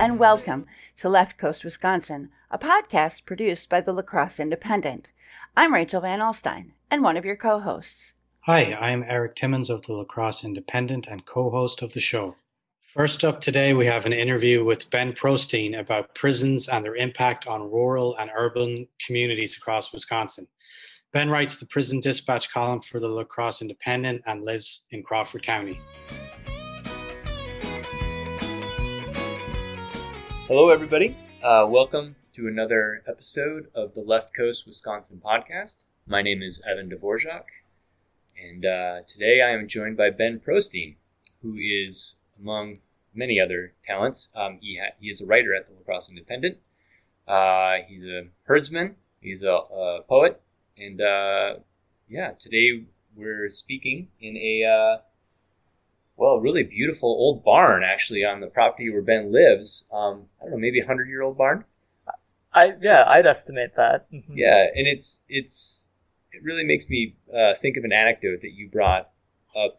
and welcome to Left Coast, Wisconsin, a podcast produced by the La Crosse Independent. I'm Rachel Van Alstyne, and one of your co hosts. Hi, I'm Eric Timmons of the La Crosse Independent and co host of the show. First up today, we have an interview with Ben Prostein about prisons and their impact on rural and urban communities across Wisconsin. Ben writes the Prison Dispatch column for the La Crosse Independent and lives in Crawford County. Hello, everybody. Uh, welcome to another episode of the Left Coast Wisconsin podcast. My name is Evan Dvorak, and uh, today I am joined by Ben Prostein, who is, among many other talents, um, he, ha- he is a writer at the La Crosse Independent. Uh, he's a herdsman, he's a, a poet, and uh, yeah, today we're speaking in a uh, well, really beautiful old barn actually on the property where Ben lives. Um, I don't know, maybe a hundred year old barn. I yeah, I'd estimate that. Mhm. Yeah, and it's it's it really makes me uh, think of an anecdote that you brought up.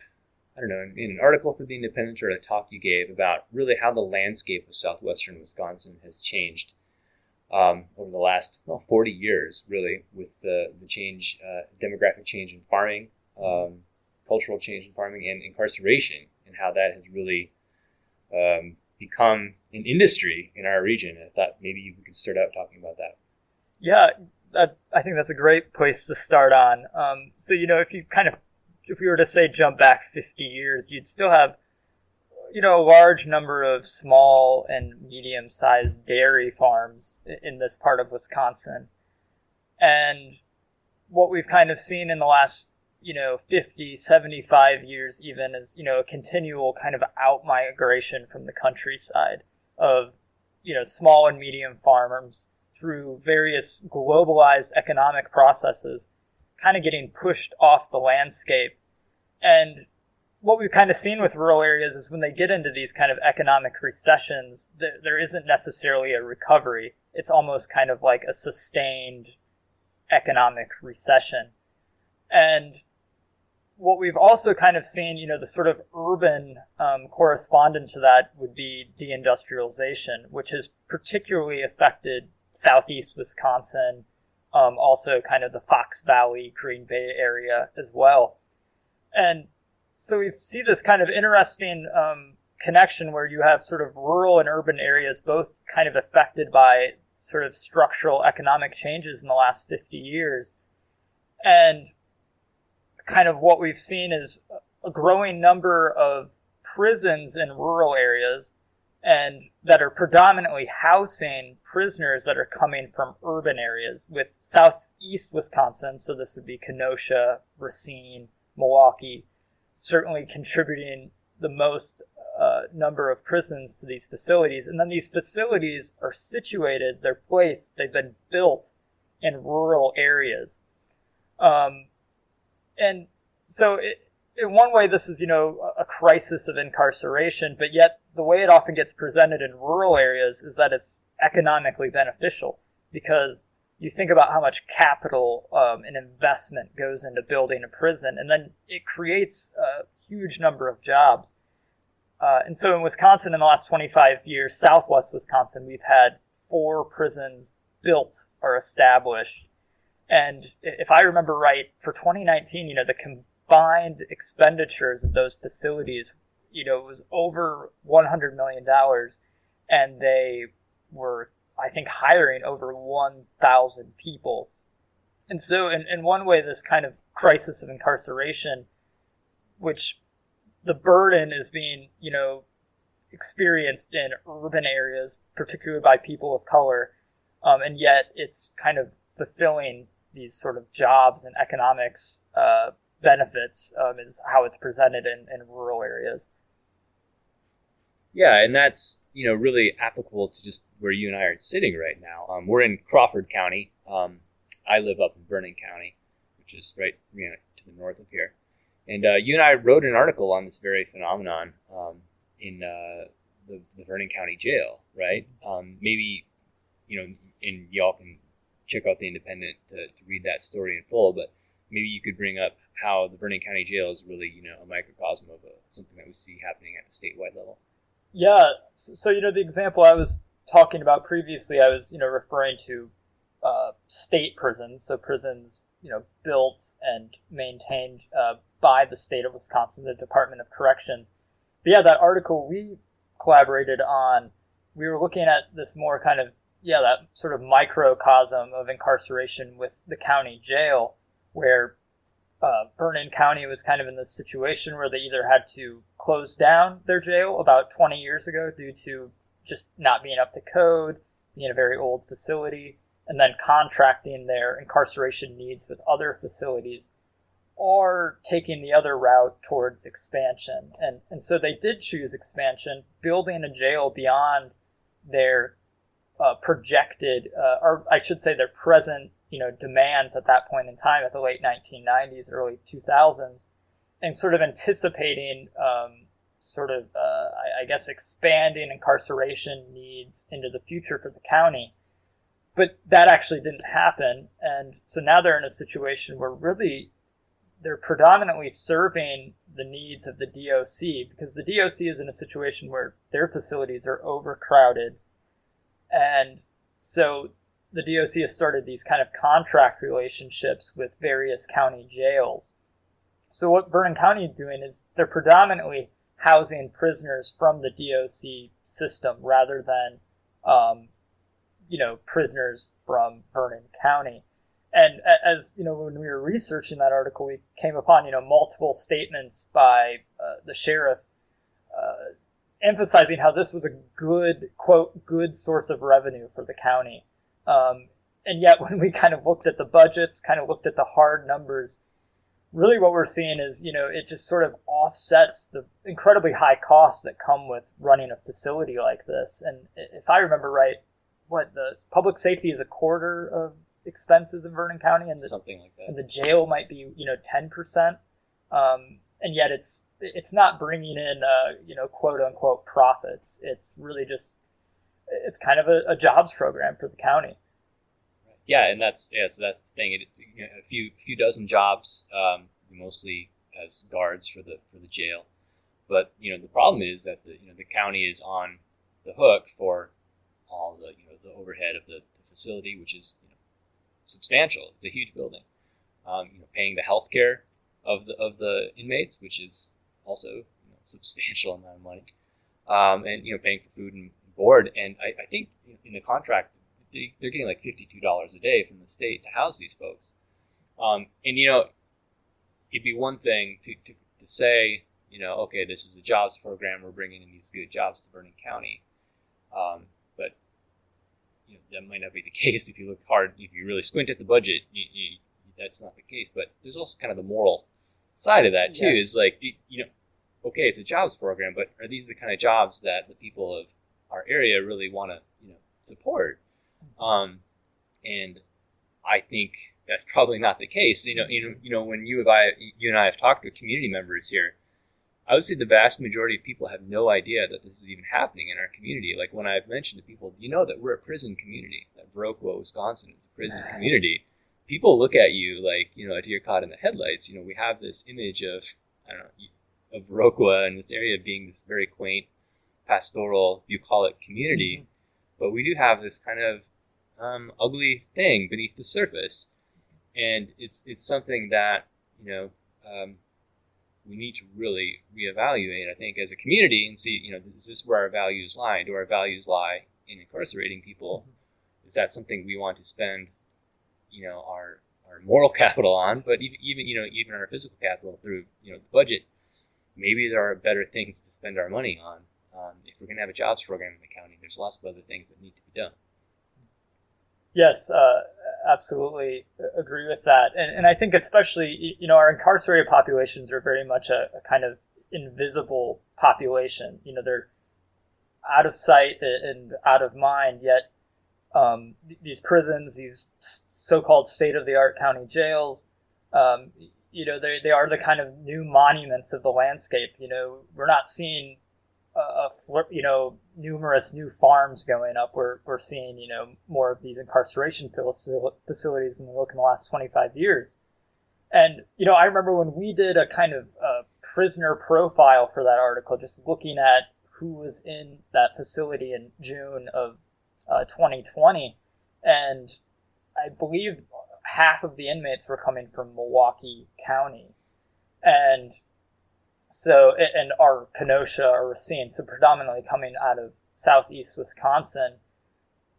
I don't know in, in an article for the Independent or a talk you gave about really how the landscape of southwestern Wisconsin has changed um, over the last well, 40 years, really, with the the change, uh, demographic change in farming, um, cultural change in farming, and incarceration, and how that has really um, become an industry in our region. I thought maybe you could start out talking about that. Yeah, that, I think that's a great place to start on. Um, so you know, if you kind of if we were to say jump back 50 years, you'd still have you know a large number of small and medium-sized dairy farms in this part of Wisconsin, and what we've kind of seen in the last you know 50 75 years even as you know a continual kind of out migration from the countryside of you know small and medium farmers through various globalized economic processes kind of getting pushed off the landscape. And what we've kind of seen with rural areas is when they get into these kind of economic recessions there, there isn't necessarily a recovery. It's almost kind of like a sustained economic recession. And what we've also kind of seen, you know, the sort of urban um, correspondent to that would be deindustrialization, which has particularly affected southeast Wisconsin, um, also kind of the Fox Valley, Green Bay area as well. And so we see this kind of interesting um, connection where you have sort of rural and urban areas both kind of affected by sort of structural economic changes in the last 50 years. And kind of what we've seen is a growing number of prisons in rural areas and that are predominantly housing prisoners that are coming from urban areas with southeast Wisconsin, so this would be Kenosha, Racine, Milwaukee, certainly contributing the most uh, number of prisons to these facilities. And then these facilities are situated, they're placed, they've been built in rural areas. Um, and so it, in one way this is you know a crisis of incarceration but yet the way it often gets presented in rural areas is that it's economically beneficial because you think about how much capital um, and investment goes into building a prison and then it creates a huge number of jobs. Uh, and so in wisconsin in the last 25 years southwest wisconsin we've had four prisons built or established and if I remember right, for 2019, you know, the combined expenditures of those facilities, you know, was over 100 million dollars, and they were, I think, hiring over 1,000 people. And so, in, in one way, this kind of crisis of incarceration, which the burden is being, you know, experienced in urban areas, particularly by people of color, um, and yet it's kind of fulfilling these sort of jobs and economics uh, benefits um, is how it's presented in, in rural areas. Yeah, and that's you know really applicable to just where you and I are sitting right now. Um, we're in Crawford County. Um, I live up in Vernon County, which is right you know, to the north of here. And uh, you and I wrote an article on this very phenomenon um, in uh, the, the Vernon County Jail, right? Um, maybe you know, and y'all can check out the Independent to, to read that story in full. But maybe you could bring up how the Vernon County Jail is really you know a microcosm of a, something that we see happening at the statewide level. Yeah. So, you know, the example I was talking about previously, I was, you know, referring to uh, state prisons. So prisons, you know, built and maintained uh, by the state of Wisconsin, the Department of Corrections. But yeah, that article we collaborated on, we were looking at this more kind of, yeah, that sort of microcosm of incarceration with the county jail, where uh, Vernon County was kind of in this situation where they either had to close down their jail about 20 years ago due to just not being up to code, being a very old facility, and then contracting their incarceration needs with other facilities, or taking the other route towards expansion. And, and so they did choose expansion, building a jail beyond their uh, projected, uh, or I should say their present you know demands at that point in time at the late 1990s, early 2000s, and sort of anticipating um, sort of uh, I, I guess expanding incarceration needs into the future for the county. But that actually didn't happen, and so now they're in a situation where really they're predominantly serving the needs of the DOC because the DOC is in a situation where their facilities are overcrowded. And so the DOC has started these kind of contract relationships with various county jails. So what Vernon County is doing is they're predominantly housing prisoners from the DOC system rather than, um, you know, prisoners from Vernon County. And as you know, when we were researching that article, we came upon you know multiple statements by uh, the sheriff uh, emphasizing how this was a good quote good source of revenue for the county um, and yet, when we kind of looked at the budgets, kind of looked at the hard numbers, really what we're seeing is, you know, it just sort of offsets the incredibly high costs that come with running a facility like this. And if I remember right, what the public safety is a quarter of expenses in Vernon County, and the, something like that. And the jail might be, you know, ten percent. Um, and yet, it's it's not bringing in, uh, you know, quote unquote profits. It's really just it's kind of a, a jobs program for the county. Yeah, and that's yeah, so that's the thing. It, a few few dozen jobs, um, mostly as guards for the for the jail. But you know the problem is that the you know the county is on the hook for all the you know the overhead of the, the facility, which is you know, substantial. It's a huge building. Um, you know, paying the health care of the of the inmates, which is also you know, substantial amount of money, um, and you know paying for food and board. And I, I think in the contract, they, are getting like $52 a day from the state to house these folks. Um, and, you know, it'd be one thing to, to, to say, you know, okay, this is a jobs program. We're bringing in these good jobs to Vernon County. Um, but you know, that might not be the case if you look hard. If you really squint at the budget, you, you, that's not the case. But there's also kind of the moral side of that too. Yes. Is like you know, okay, it's a jobs program, but are these the kind of jobs that the people of our area really want to you know support. Um, and I think that's probably not the case. You know, you know, you know, when you and I, you and I have talked to community members here, I would say the vast majority of people have no idea that this is even happening in our community. Like when I've mentioned to people, do you know that we're a prison community, that Viroqua, Wisconsin is a prison community. People look at you like, you know, a deer caught in the headlights. You know, we have this image of, I don't know, of Viroqua and this area being this very quaint, pastoral bucolic community, mm-hmm. but we do have this kind of um, ugly thing beneath the surface, and it's it's something that you know um, we need to really reevaluate. I think as a community and see you know is this where our values lie? Do our values lie in incarcerating people? Mm-hmm. Is that something we want to spend you know our our moral capital on, but even, even you know even our physical capital through you know the budget. Maybe there are better things to spend our money on um, if we're going to have a jobs program in the county, there's lots of other things that need to be done. Yes, uh, absolutely agree with that. And, and I think especially, you know, our incarcerated populations are very much a, a kind of invisible population. You know, they're out of sight and out of mind, yet um, these prisons, these so-called state-of-the-art county jails, um, you know, they, they are the kind of new monuments of the landscape. You know, we're not seeing a, you know numerous new farms going up. We're we're seeing you know more of these incarceration facilities when we look in the last 25 years. And you know I remember when we did a kind of uh, prisoner profile for that article, just looking at who was in that facility in June of uh, 2020, and I believe half of the inmates were coming from Milwaukee County, and so and our Kenosha or Racine, so predominantly coming out of southeast Wisconsin.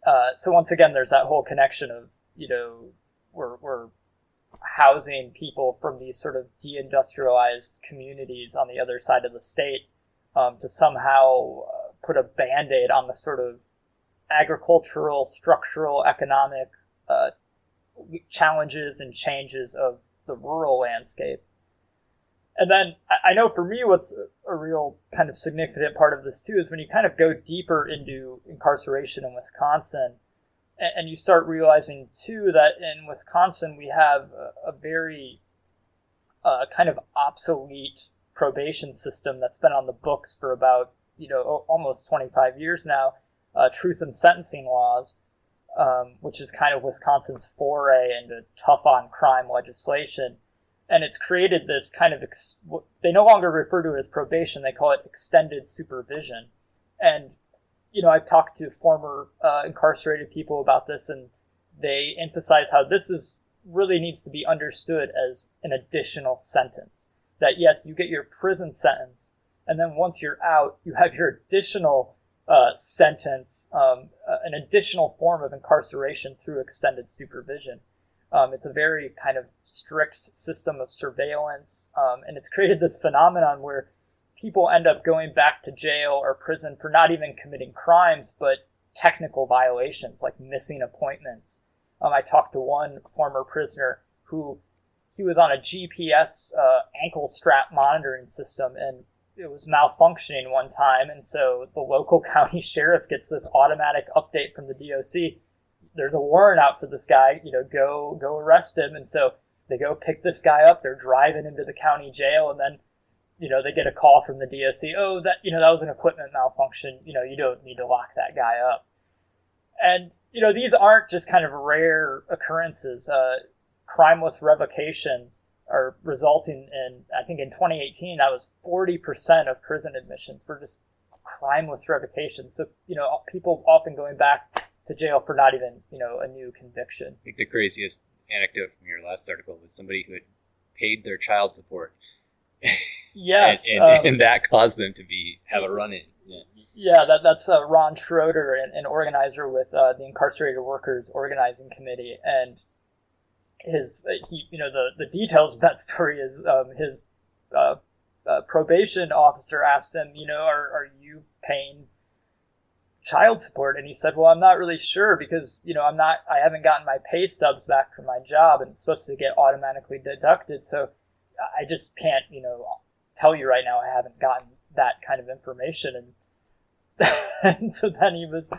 Uh, so once again, there's that whole connection of you know we're we're housing people from these sort of deindustrialized communities on the other side of the state um, to somehow uh, put a band-aid on the sort of agricultural, structural, economic uh, challenges and changes of the rural landscape. And then I know for me, what's a real kind of significant part of this too is when you kind of go deeper into incarceration in Wisconsin, and you start realizing too that in Wisconsin we have a, very uh, kind of obsolete probation system that's been on the books for about you know almost 25 years now. Uh, truth in sentencing laws, um, which is kind of Wisconsin's foray into tough on crime legislation. And it's created this kind of, ex- they no longer refer to it as probation, they call it extended supervision. And, you know, I've talked to former uh, incarcerated people about this, and they emphasize how this is really needs to be understood as an additional sentence. That yes, you get your prison sentence, and then once you're out, you have your additional uh, sentence, um, uh, an additional form of incarceration through extended supervision. Um, it's a very kind of strict system of surveillance, um, and it's created this phenomenon where people end up going back to jail or prison for not even committing crimes, but technical violations like missing appointments. Um, I talked to one former prisoner who he was on a GPS uh, ankle strap monitoring system, and it was malfunctioning one time, and so the local county sheriff gets this automatic update from the DOC. There's a warrant out for this guy. You know, go go arrest him. And so they go pick this guy up. They're driving into the county jail, and then you know they get a call from the DOC. Oh, that you know that was an equipment malfunction. You know, you don't need to lock that guy up. And you know these aren't just kind of rare occurrences. Uh, crimeless revocations are resulting in, I think in 2018, that was 40% of prison admissions for just crimeless revocation. So, you know, people often going back to jail for not even, you know, a new conviction. I think the craziest anecdote from your last article was somebody who had paid their child support. Yes. and, and, um, and, that caused them to be, have a run in. Yeah. Yeah, that, that's uh, Ron Schroeder, an, an organizer with uh, the Incarcerated Workers Organizing Committee, and his uh, he you know the the details of that story is um, his uh, uh, probation officer asked him you know are are you paying child support? And he said well i'm not really sure because you know i'm not i haven't gotten my pay stubs back from my job and it's supposed to get automatically deducted. So i just can't you know tell you right now i haven't gotten that kind of information. And and so then he was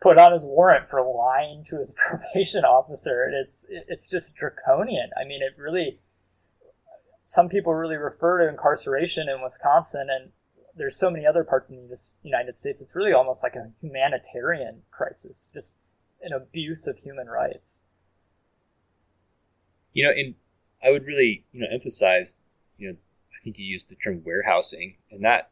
put on his warrant for lying to his probation officer, and it's it's just draconian. I mean, it really. Some people really refer to incarceration in Wisconsin, and there's so many other parts in the United States. It's really almost like a humanitarian crisis, just an abuse of human rights. You know, and I would really, you know, emphasize, you know, I think you used the term warehousing, and that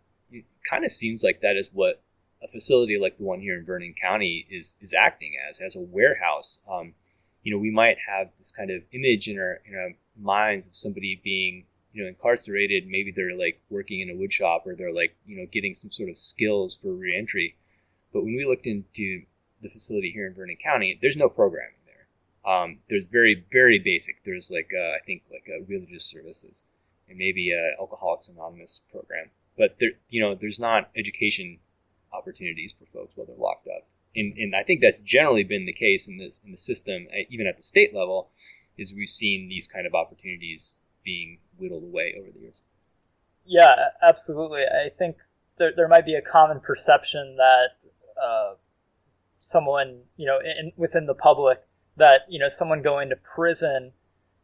kind of seems like that is what a facility like the one here in Vernon County is is acting as as a warehouse. Um, you know, we might have this kind of image in our in our minds of somebody being you know incarcerated. Maybe they're like working in a wood shop or they're like you know getting some sort of skills for reentry. But when we looked into the facility here in Vernon County, there's no programming there. Um, there's very very basic. There's like uh, I think like a religious services and maybe a Alcoholics Anonymous program. But there, you know, there's not education opportunities for folks while they're locked up. And, and I think that's generally been the case in this in the system, uh, even at the state level, is we've seen these kind of opportunities being whittled away over the years. Yeah, absolutely. I think there, there might be a common perception that uh, someone, you know, in, within the public, that you know, someone going to prison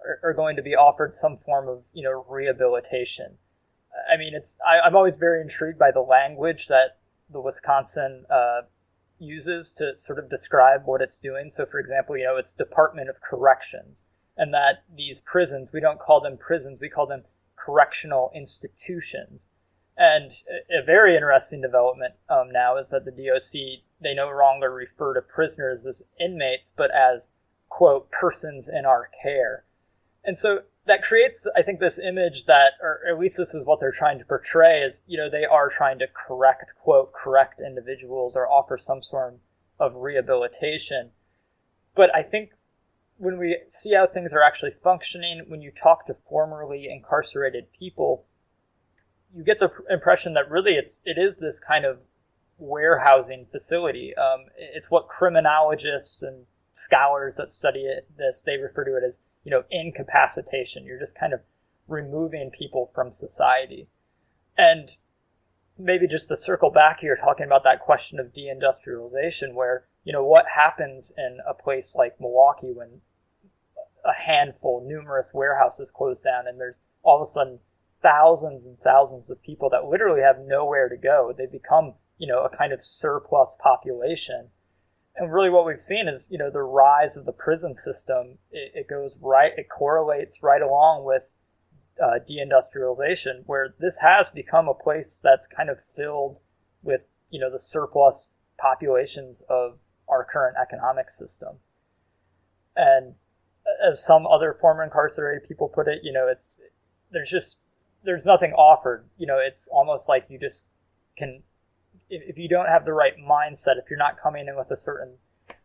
are, are going to be offered some form of, you know, rehabilitation. I mean, it's I, I'm always very intrigued by the language that the Wisconsin uh, uses to sort of describe what it's doing. So, for example, you know, it's Department of Corrections, and that these prisons, we don't call them prisons, we call them correctional institutions. And a very interesting development um, now is that the DOC they no longer refer to prisoners as inmates, but as quote persons in our care. And so that creates, I think, this image that, or at least this is what they're trying to portray, is you know they are trying to correct quote correct individuals or offer some sort of rehabilitation. But I think when we see how things are actually functioning, when you talk to formerly incarcerated people, you get the impression that really it's it is this kind of warehousing facility. Um, it's what criminologists and scholars that study it, this they refer to it as you know incapacitation. You're just kind of removing people from society, and maybe just to circle back here, talking about that question of deindustrialization, where you know what happens in a place like Milwaukee when a handful, numerous warehouses close down, and there's all of a sudden thousands and thousands of people that literally have nowhere to go. They become, you know, a kind of surplus population. And really, what we've seen is, you know, the rise of the prison system. It, it goes right, it correlates right along with uh, deindustrialization, where this has become a place that's kind of filled with, you know, the surplus populations of our current economic system. And as some other former incarcerated people put it, you know, it's there's just there's nothing offered. You know, it's almost like you just can if, if you don't have the right mindset, if you're not coming in with a certain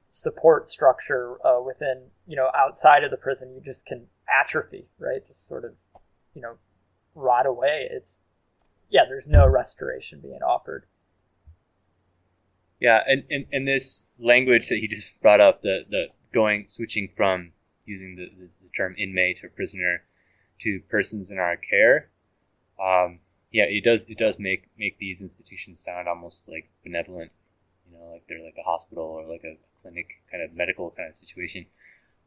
support structure uh, within, you know, outside of the prison, you just can atrophy, right? Just sort of, you know, rot away. It's yeah, there's no restoration being offered. Yeah, and, and, and this language that you just brought up, the, the going switching from using the, the, the term inmate or prisoner to persons in our care. Um, yeah, it does it does make make these institutions sound almost like benevolent, you know, like they're like a hospital or like a clinic kind of medical kind of situation.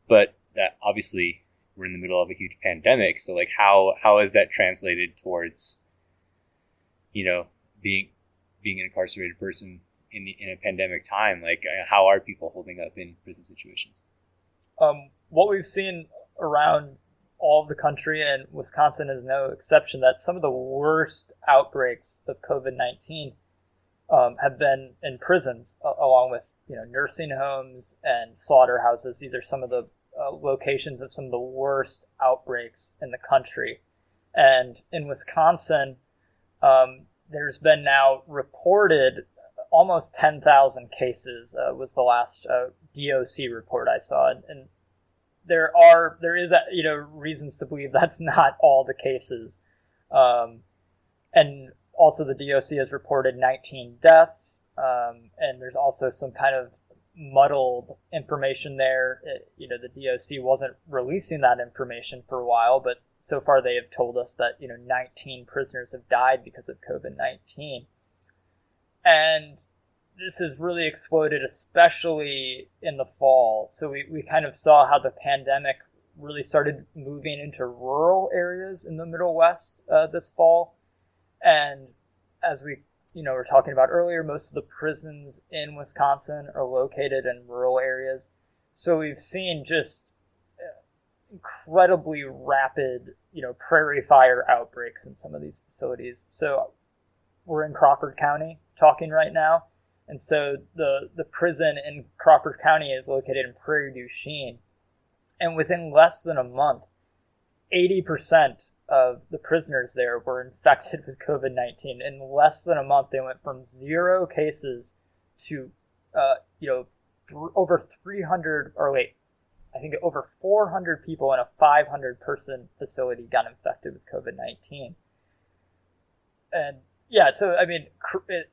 But that obviously we're in the middle of a huge pandemic, so like how how is that translated towards, you know, being being an incarcerated person in the, in a pandemic time? Like how are people holding up in prison situations? Um, what we've seen around all of the country, and Wisconsin is no exception, that some of the worst outbreaks of COVID 19 um, have been in prisons, along with you know nursing homes and slaughterhouses. These are some of the uh, locations of some of the worst outbreaks in the country. And in Wisconsin, um, there's been now reported almost 10,000 cases uh, was the last uh, DOC report I saw, and, and there are there is you know reasons to believe that's not all the cases, um, and also the DOC has reported 19 deaths, um, and there's also some kind of muddled information there. It, you know, the DOC wasn't releasing that information for a while, but so far they have told us that you know 19 prisoners have died because of COVID-19, and this has really exploded, especially in the fall. So we, we kind of saw how the pandemic really started moving into rural areas in the Middle West uh, this fall. And as we you know were talking about earlier, most of the prisons in Wisconsin are located in rural areas. So we've seen just uh, incredibly rapid, you know, prairie fire outbreaks in some of these facilities. So we're in Crawford County talking right now and so the, the prison in Crawford County is located in Prairie du Chien. And within less than a month, 80% of the prisoners there were infected with COVID 19. In less than a month, they went from zero cases to, uh, you know, th- over 300, or wait, I think over 400 people in a 500 person facility got infected with COVID 19. And yeah, so I mean, it,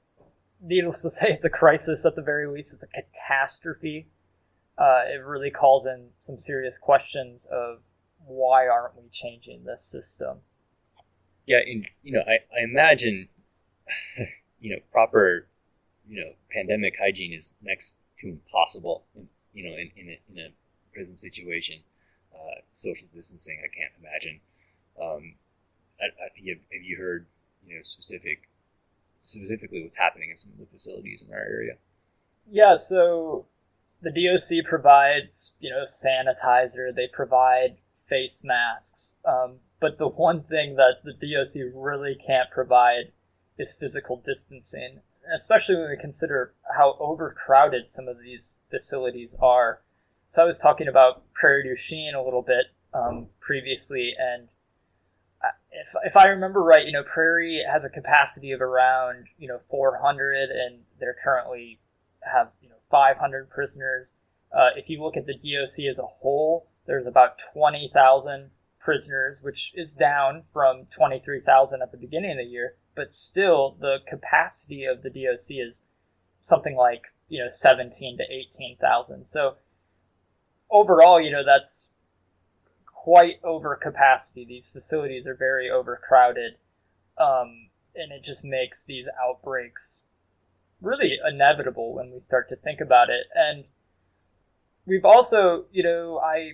needless to say, it's a crisis at the very least. It's a catastrophe. Uh, it really calls in some serious questions of why aren't we changing this system? Yeah, and you know, I, I imagine, you know, proper, you know, pandemic hygiene is next to impossible. In, you know, in in a, in a prison situation, uh, social distancing, I can't imagine. Um, I, I, have, have you heard, you know, specific specifically what's happening in some of the facilities in our area. Yeah, so the DOC provides, you know, sanitizer. They provide face masks. Um, but the one thing that the DOC really can't provide is physical distancing, especially when we consider how overcrowded some of these facilities are. So I was talking about Prairie du Chien a little bit um, previously, and if, if I remember right, you know, Prairie has a capacity of around, you know, 400, and they're currently have, you know, 500 prisoners. Uh, if you look at the DOC as a whole, there's about 20,000 prisoners, which is down from 23,000 at the beginning of the year, but still the capacity of the DOC is something like, you know, 17 to 18,000. So overall, you know, that's quite over capacity. These facilities are very overcrowded, um, and it just makes these outbreaks really inevitable when we start to think about it. And we've also, you know, I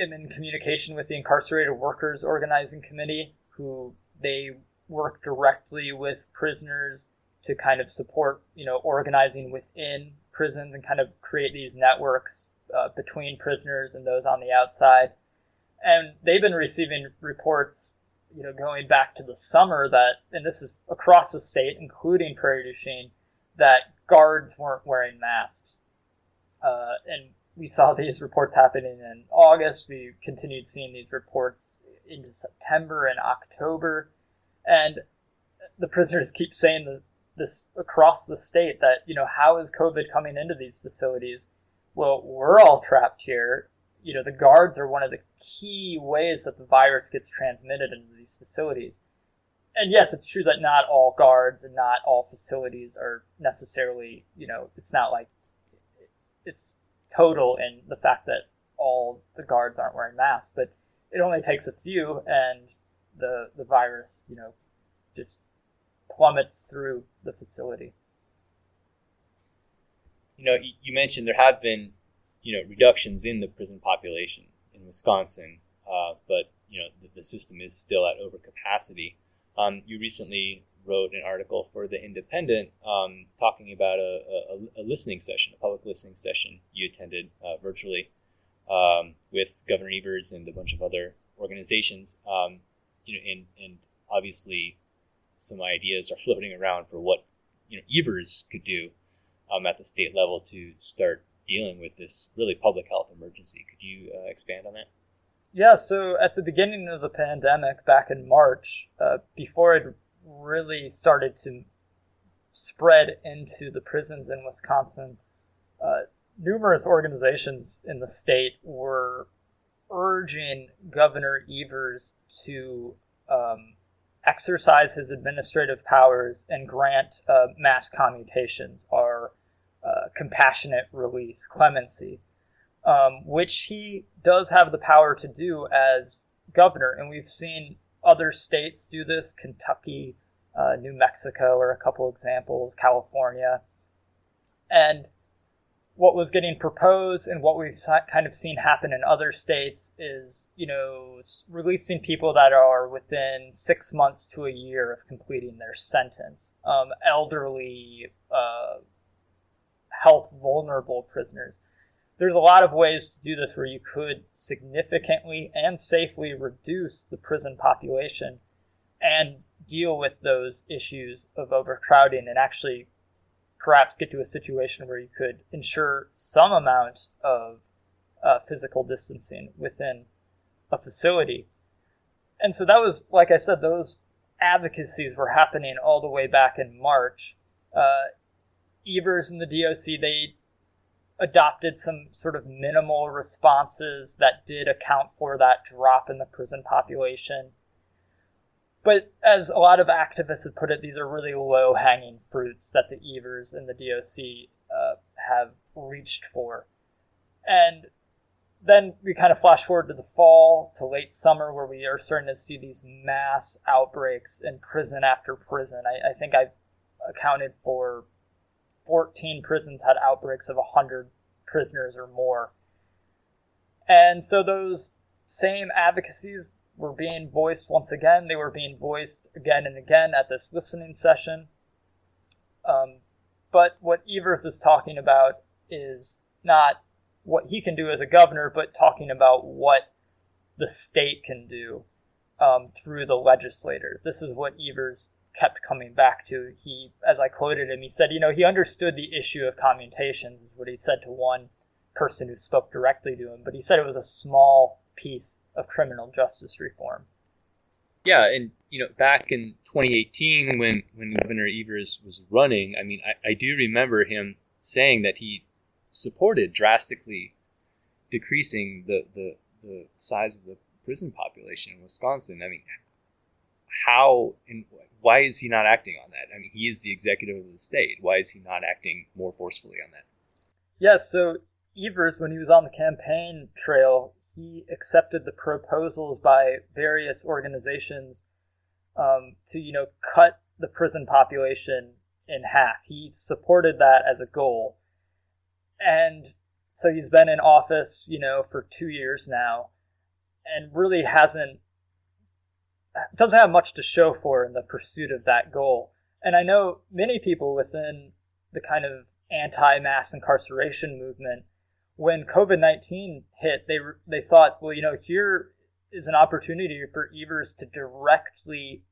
am in communication with the Incarcerated Workers Organizing Committee, who they work directly with prisoners to kind of support, you know, organizing within prisons and kind of create these networks uh, between prisoners and those on the outside and they've been receiving reports, you know, going back to the summer that, and this is across the state, including Prairie du Chien, that guards weren't wearing masks. Uh, and we saw these reports happening in August. We continued seeing these reports into September and October, and the prisoners keep saying that this across the state that you know how is COVID coming into these facilities? Well, we're all trapped here you know, the guards are one of the key ways that the virus gets transmitted into these facilities. And yes, it's true that not all guards and not all facilities are necessarily, you know, it's not like it's total in the fact that all the guards aren't wearing masks, but it only takes a few and the the virus, you know, just plummets through the facility. You know, you mentioned there have been you know reductions in the prison population in Wisconsin, uh, but you know the, the, system is still at overcapacity. Um, you recently wrote an article for the Independent um, talking about a, a, a, listening session, a public listening session you attended uh, virtually um, with Governor Evers and a bunch of other organizations. Um, you know, and and obviously some ideas are floating around for what you know Evers could do um, at the state level to start dealing with this really public health emergency. Could you uh, expand on that? Yeah, so at the beginning of the pandemic, back in March, uh, before it really started to spread into the prisons in Wisconsin, uh, numerous organizations in the state were urging Governor Evers to um, exercise his administrative powers and grant uh, mass commutations, or uh, compassionate release, clemency, um, which he does have the power to do as governor. And we've seen other states do this Kentucky, uh, New Mexico are a couple examples, California. And what was getting proposed and what we've kind of seen happen in other states is, you know, releasing people that are within six months to a year of completing their sentence, um, elderly, uh, health vulnerable prisoners. There's a lot of ways to do this where you could significantly and safely reduce the prison population and deal with those issues of overcrowding and actually perhaps get to a situation where you could ensure some amount of uh, physical distancing within a facility. And so that was, like I said, those advocacies were happening all the way back in March. Uh, Evers and the DOC, they adopted some sort of minimal responses that did account for that drop in the prison population. But as a lot of activists have put it, these are really low hanging fruits that the Evers and the DOC uh, have reached for. And then we kind of flash forward to the fall, to late summer, where we are starting to see these mass outbreaks in prison after prison. I, I think I've accounted for 14 prisons had outbreaks of 100 prisoners or more. And so those same advocacies were being voiced once again. They were being voiced again and again at this listening session. Um, but what Evers is talking about is not what he can do as a governor, but talking about what the state can do um, through the legislator. This is what Evers kept coming back to. He, as I quoted him, he said, you know, he understood the issue of commutations, is what he said to one person who spoke directly to him, but he said it was a small piece of criminal justice reform. Yeah, and you know, back in 2018, when when Governor Evers was running, I mean, I, I do remember him saying that he supported drastically decreasing the, the the size of the prison population in Wisconsin. I mean, how and why is he not acting on that? I mean, he is the executive of the state. Why is he not acting more forcefully on that? Yes, yeah, so Evers, when he was on the campaign trail, he accepted the proposals by various organizations um, to, you know, cut the prison population in half. He supported that as a goal. And so he's been in office, you know, for two years now and really hasn't doesn't have much to show for in the pursuit of that goal. And I know many people within the kind of anti-mass incarceration movement, when COVID-19 hit, they they thought, well, you know, here is an opportunity for Evers to directly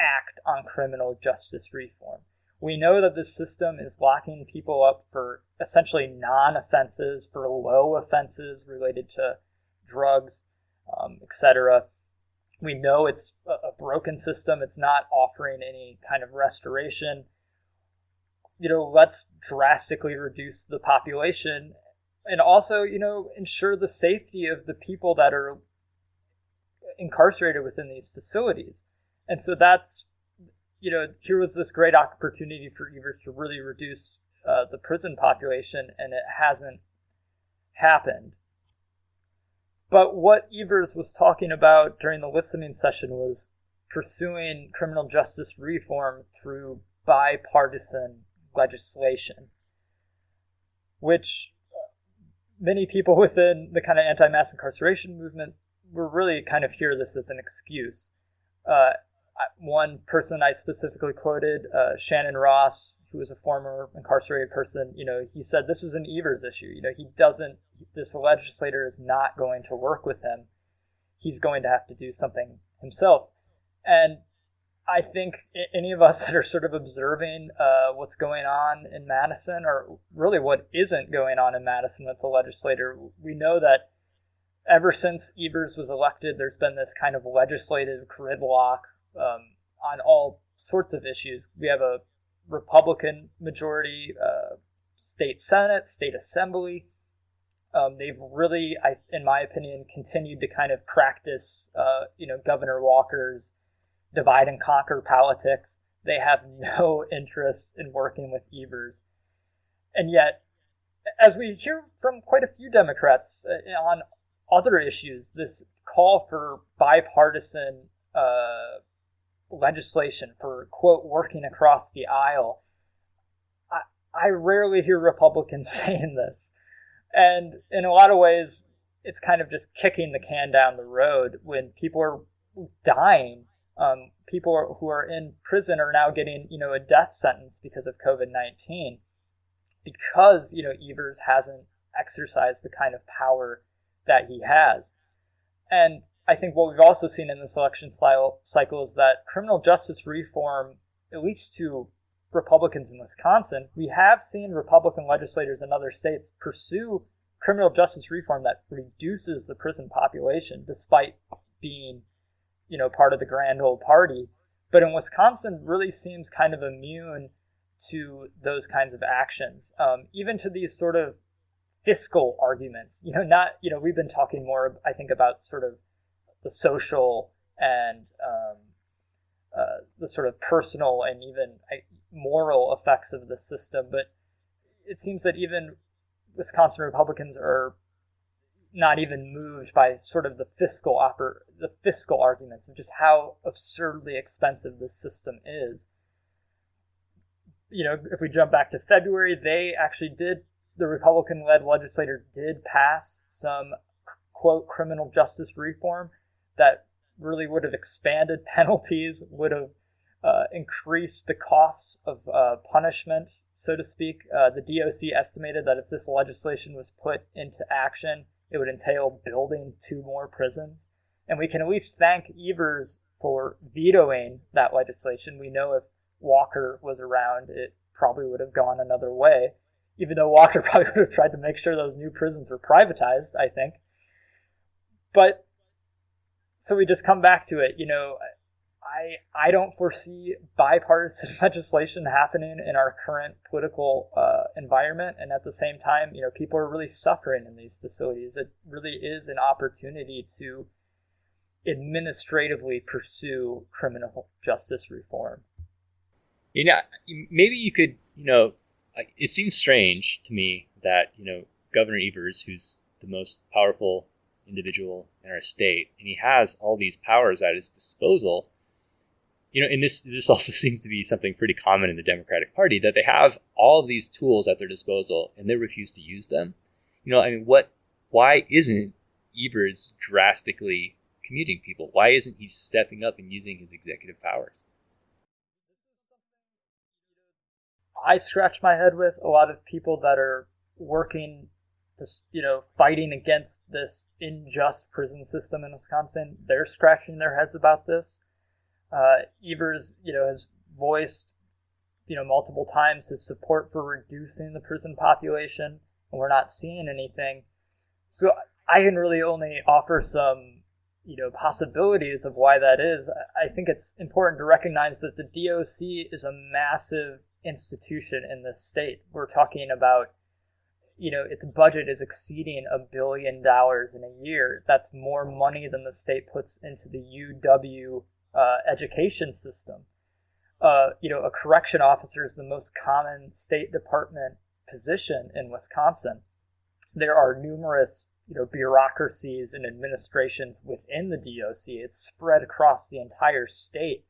act on criminal justice reform. We know that this system is locking people up for essentially non-offenses, for low offenses related to drugs, um, etc. We know it's a broken system. It's not offering any kind of restoration. You know, let's drastically reduce the population and also, you know, ensure the safety of the people that are incarcerated within these facilities. And so that's, you know, here was this great opportunity for Evers to really reduce uh, the prison population, and it hasn't happened. But what Evers was talking about during the listening session was pursuing criminal justice reform through bipartisan legislation, which many people within the kind of anti-mass incarceration movement were really kind of hear this as an excuse. Uh, one person I specifically quoted, uh, Shannon Ross, who was a former incarcerated person, you know, he said this is an Evers issue. You know, he doesn't, this legislator is not going to work with him. He's going to have to do something himself. And I think any of us that are sort of observing uh, what's going on in Madison, or really what isn't going on in Madison with the legislator, we know that ever since Evers was elected, there's been this kind of legislative gridlock um, on all sorts of issues. We have a Republican majority uh, state Senate, state assembly. Um, they've really, I, in my opinion, continued to kind of practice, uh, you know, Governor Walker's divide and conquer politics. They have no interest in working with Evers. And yet, as we hear from quite a few Democrats uh, on other issues, this call for bipartisan uh, legislation for quote working across the aisle i i rarely hear republicans saying this and in a lot of ways it's kind of just kicking the can down the road when people are dying. Um, people who are in prison are now getting you know a death sentence because of covid-19 because you know evers hasn't exercised the kind of power that he has. And I think what we've also seen in this election cycle is that criminal justice reform, at least to Republicans in Wisconsin, we have seen Republican legislators in other states pursue criminal justice reform that reduces the prison population despite being, you know, part of the grand old party. But in Wisconsin, really seems kind of immune to those kinds of actions, um, even to these sort of fiscal arguments. You know, not you know, we've been talking more, I think, about sort of the social and um, uh, the sort of personal and even moral effects of the system. But it seems that even Wisconsin Republicans are not even moved by sort of the fiscal oper- the fiscal arguments of just how absurdly expensive this system is. You know, if we jump back to February, they actually did the Republican-led legislator did pass some quote criminal justice reform that really would have expanded penalties, would have uh, increased the costs of uh, punishment, so to speak. Uh, the DOC estimated that if this legislation was put into action, it would entail building two more prisons. And we can at least thank Evers for vetoing that legislation. We know if Walker was around, it probably would have gone another way, even though Walker probably would have tried to make sure those new prisons were privatized, I think. But so we just come back to it, you know, I I don't foresee bipartisan legislation happening in our current political uh, environment, and at the same time, you know, people are really suffering in these facilities. It really is an opportunity to administratively pursue criminal justice reform. You know, maybe you could, you know, it seems strange to me that you know Governor Evers, who's the most powerful individual in our state, and he has all these powers at his disposal you know, and this this also seems to be something pretty common in the Democratic Party that they have all of these tools at their disposal and they refuse to use them. You know, I mean, what? Why isn't Evers drastically commuting people? Why isn't he stepping up and using his executive powers? I scratch my head with a lot of people that are working this, you know, fighting against this unjust prison system in Wisconsin. They're scratching their heads about this. Uh, Evers, you know, has voiced, you know, multiple times his support for reducing the prison population, and we're not seeing anything. So I can really only offer some, you know, possibilities of why that is. I think it's important to recognize that the DOC is a massive institution in this state. We're talking about you know, its budget is exceeding a billion dollars in a year. That's more money than the state puts into the UW uh, education system. Uh, you know, a correction officer is the most common State Department position in Wisconsin. There are numerous, you know, bureaucracies and administrations within the DOC. It's spread across the entire state.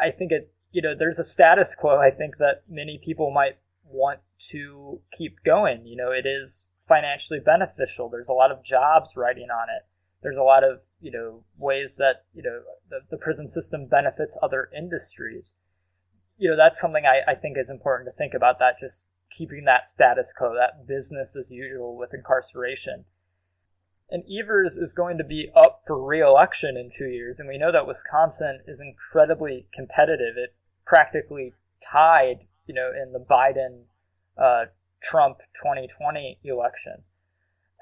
I think it, you know, there's a status quo. I think that many people might want to keep going. You know, it is financially beneficial. There's a lot of jobs riding on it. There's a lot of you know ways that you know the, the prison system benefits other industries. You know that's something I, I think is important to think about that just keeping that status quo that business as usual with incarceration. And Evers is going to be up for re-election in two years, and we know that Wisconsin is incredibly competitive. It practically tied, you know, in the Biden uh, Trump 2020 election,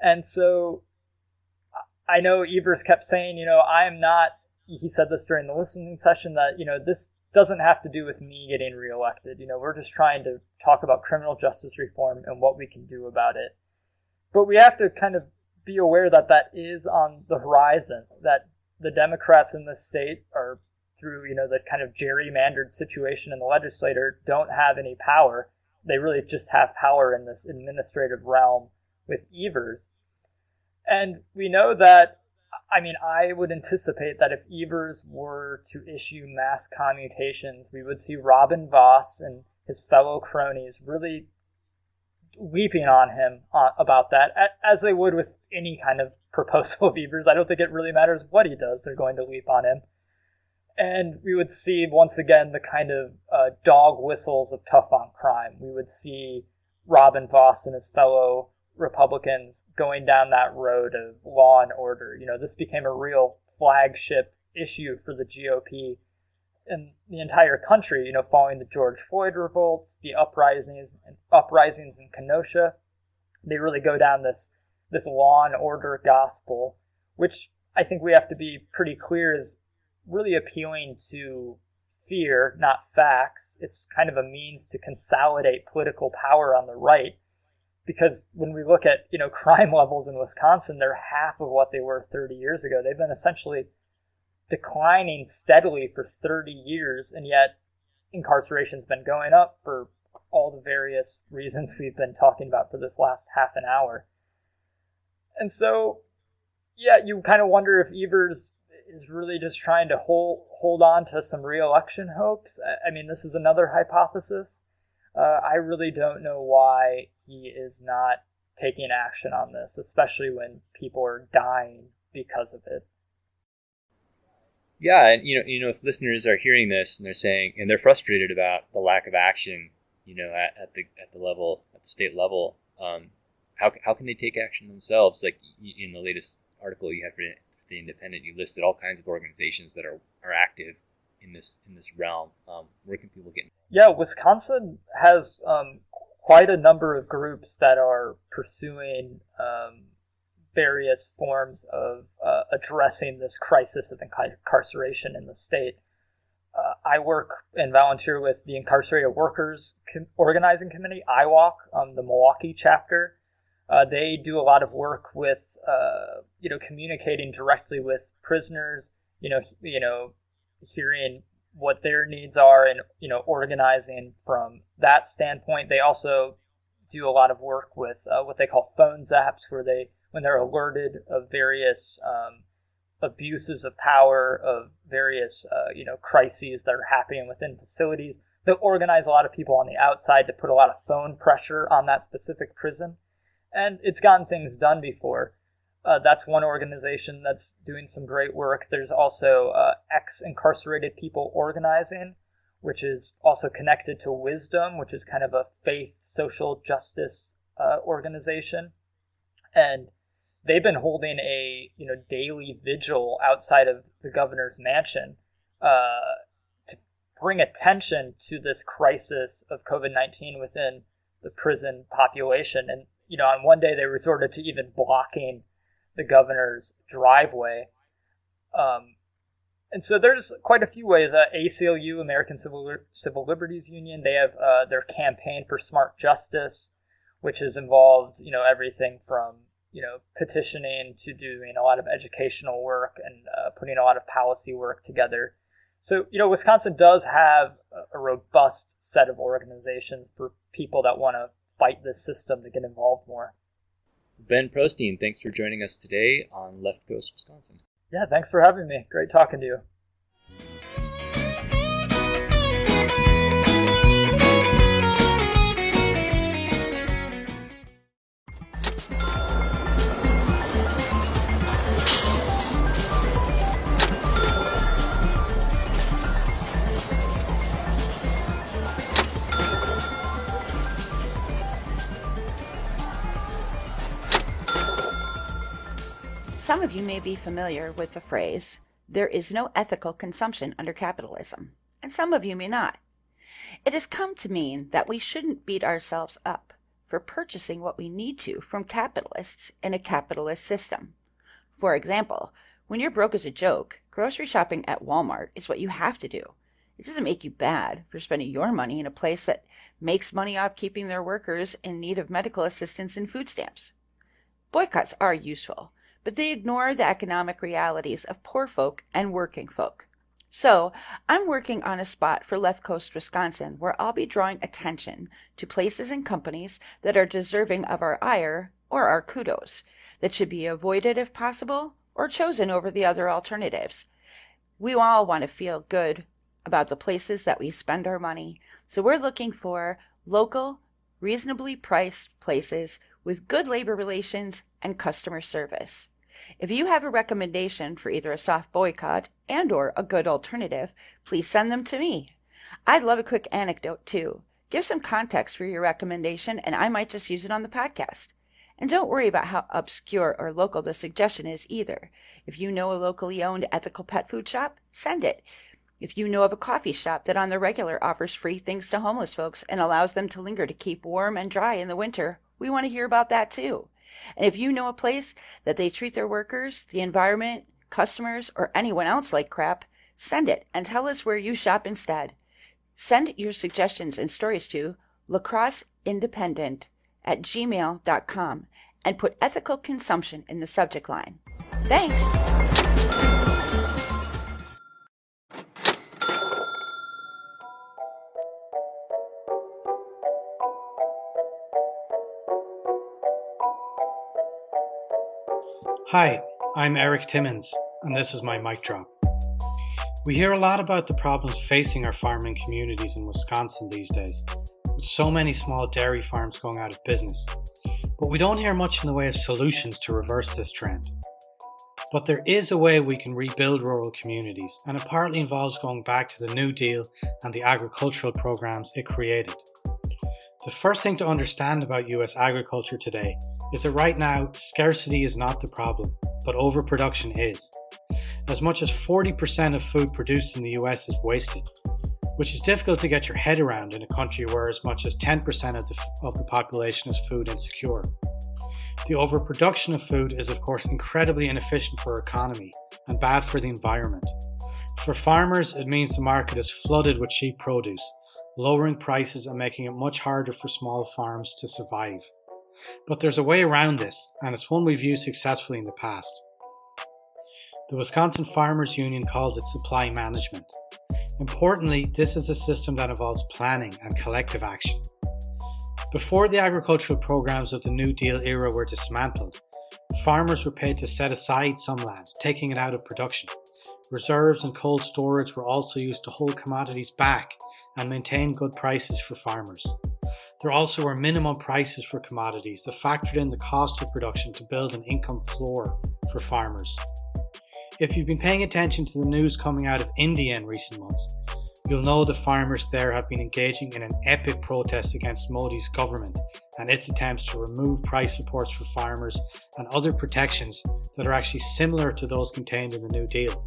and so I know Evers kept saying, you know, I am not. He said this during the listening session that you know this doesn't have to do with me getting reelected. You know, we're just trying to talk about criminal justice reform and what we can do about it. But we have to kind of be aware that that is on the horizon. That the Democrats in this state are through you know the kind of gerrymandered situation in the legislature don't have any power. They really just have power in this administrative realm with Evers. And we know that, I mean, I would anticipate that if Evers were to issue mass commutations, we would see Robin Vos and his fellow cronies really weeping on him uh, about that, as they would with any kind of proposal of Evers. I don't think it really matters what he does, they're going to weep on him. And we would see once again the kind of uh, dog whistles of tough on crime. We would see Robin Vos and his fellow Republicans going down that road of law and order. You know, this became a real flagship issue for the GOP in the entire country. You know, following the George Floyd revolts, the uprisings and uprisings in Kenosha, they really go down this this law and order gospel, which I think we have to be pretty clear is really appealing to fear, not facts. It's kind of a means to consolidate political power on the right because when we look at you know crime levels in Wisconsin, they're half of what they were 30 years ago. They've been essentially declining steadily for 30 years, and yet incarceration's been going up for all the various reasons we've been talking about for this last half an hour. And so, yeah, you kind of wonder if Evers is really just trying to hold hold on to some reelection hopes. I mean, this is another hypothesis uh, I really don't know why he is not taking action on this, especially when people are dying because of it. Yeah, and you know, you know, if listeners are hearing this and they're saying, and they're frustrated about the lack of action, you know, at, at the at the level, at the state level, um, how how can they take action themselves? Like in the latest article you had for the Independent, you listed all kinds of organizations that are, are active in this in this realm. Um, where can people get? Yeah, Wisconsin has um, quite a number of groups that are pursuing um, various forms of uh, addressing this crisis of incarceration in the state. Uh, I work and volunteer with the Incarcerated Workers Organizing Committee, IWOC, um, the Milwaukee chapter. Uh, they do a lot of work with, uh, you know, communicating directly with prisoners. You know, you know, hearing what their needs are and you know organizing from that standpoint. They also do a lot of work with uh, what they call phone zaps, where they when they're alerted of various um, abuses of power, of various uh, you know crises that are happening within facilities. They'll organize a lot of people on the outside to put a lot of phone pressure on that specific prison, and it's gotten things done before. Uh, that's one organization that's doing some great work. There's also uh, ex incarcerated people organizing, which is also connected to Wisdom, which is kind of a faith social justice uh, organization. And they've been holding a you know daily vigil outside of the governor's mansion uh, to bring attention to this crisis of COVID nineteen within the prison population. And you know, on one day they resorted to even blocking the governor's driveway. Um, and so there's quite a few ways. Uh, ACLU, American Civil, Civil Liberties Union, they have uh, their campaign for smart justice, which has involved you know everything from you know, petitioning to doing a lot of educational work and uh, putting a lot of policy work together. So, you know, Wisconsin does have a robust set of organizations for people that want to fight this system to get involved more. Ben Prostein, thanks for joining us today on Left Coast, Wisconsin. Yeah, thanks for having me. Great talking to you. Be familiar with the phrase, there is no ethical consumption under capitalism, and some of you may not. It has come to mean that we shouldn't beat ourselves up for purchasing what we need to from capitalists in a capitalist system. For example, when you're broke as a joke, grocery shopping at Walmart is what you have to do. It doesn't make you bad for spending your money in a place that makes money off keeping their workers in need of medical assistance and food stamps. Boycotts are useful, but they ignore the economic realities of poor folk and working folk. So, I'm working on a spot for Left Coast, Wisconsin, where I'll be drawing attention to places and companies that are deserving of our ire or our kudos, that should be avoided if possible, or chosen over the other alternatives. We all want to feel good about the places that we spend our money, so we're looking for local, reasonably priced places with good labor relations and customer service. If you have a recommendation for either a soft boycott and or a good alternative, please send them to me. I'd love a quick anecdote too. Give some context for your recommendation and I might just use it on the podcast. And don't worry about how obscure or local the suggestion is either. If you know a locally owned ethical pet food shop, send it. If you know of a coffee shop that on the regular offers free things to homeless folks and allows them to linger to keep warm and dry in the winter, we want to hear about that too. And if you know a place that they treat their workers, the environment, customers, or anyone else like crap, send it and tell us where you shop instead. Send your suggestions and stories to lacrosseindependent at gmail.com and put ethical consumption in the subject line. Thanks! Hi, I'm Eric Timmons, and this is my mic drop. We hear a lot about the problems facing our farming communities in Wisconsin these days, with so many small dairy farms going out of business. But we don't hear much in the way of solutions to reverse this trend. But there is a way we can rebuild rural communities, and it partly involves going back to the New Deal and the agricultural programs it created. The first thing to understand about US agriculture today is that right now, scarcity is not the problem. but overproduction is. As much as 40% of food produced in the US is wasted, which is difficult to get your head around in a country where as much as 10% of the, of the population is food insecure. The overproduction of food is, of course, incredibly inefficient for our economy and bad for the environment. For farmers, it means the market is flooded with cheap produce, lowering prices and making it much harder for small farms to survive. But there's a way around this, and it's one we've used successfully in the past. The Wisconsin Farmers Union calls it supply management. Importantly, this is a system that involves planning and collective action. Before the agricultural programs of the New Deal era were dismantled, farmers were paid to set aside some land, taking it out of production. Reserves and cold storage were also used to hold commodities back and maintain good prices for farmers. There also were minimum prices for commodities that factored in the cost of production to build an income floor for farmers. If you've been paying attention to the news coming out of India in recent months, you'll know the farmers there have been engaging in an epic protest against Modi's government and its attempts to remove price supports for farmers and other protections that are actually similar to those contained in the New Deal.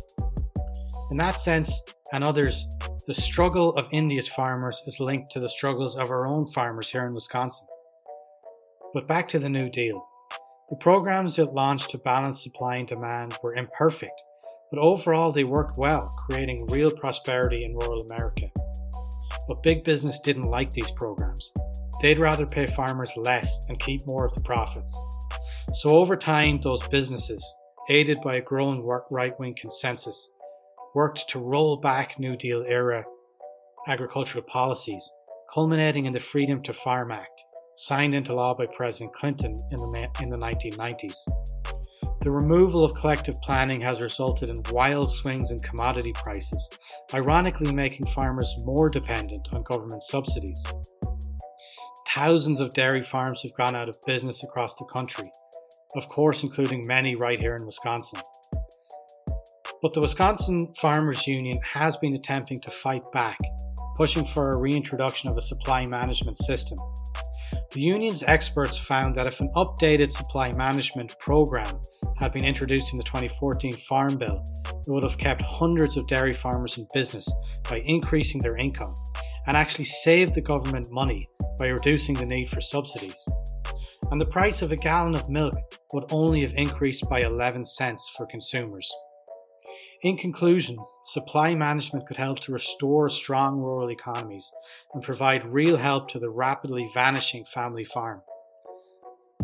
In that sense, and others, the struggle of India's farmers is linked to the struggles of our own farmers here in Wisconsin. But back to the New Deal. The programs it launched to balance supply and demand were imperfect, but overall they worked well, creating real prosperity in rural America. But big business didn't like these programs. They'd rather pay farmers less and keep more of the profits. So over time, those businesses, aided by a growing right wing consensus, worked to roll back New Deal era agricultural policies, culminating in the Freedom to Farm Act, signed into law by President Clinton in the, in the 1990s. The removal of collective planning has resulted in wild swings in commodity prices, ironically making farmers more dependent on government subsidies. Thousands of dairy farms have gone out of business across the country, of course, including many right here in Wisconsin. But the Wisconsin Farmers Union has been attempting to fight back, pushing for a reintroduction of a supply management system. The union's experts found that if an updated supply management program had been introduced in the 2014 Farm Bill, it would have kept hundreds of dairy farmers in business by increasing their income and actually saved the government money by reducing the need for subsidies. And the price of a gallon of milk would only have increased by 11 cents for consumers. In conclusion, supply management could help to restore strong rural economies and provide real help to the rapidly vanishing family farm.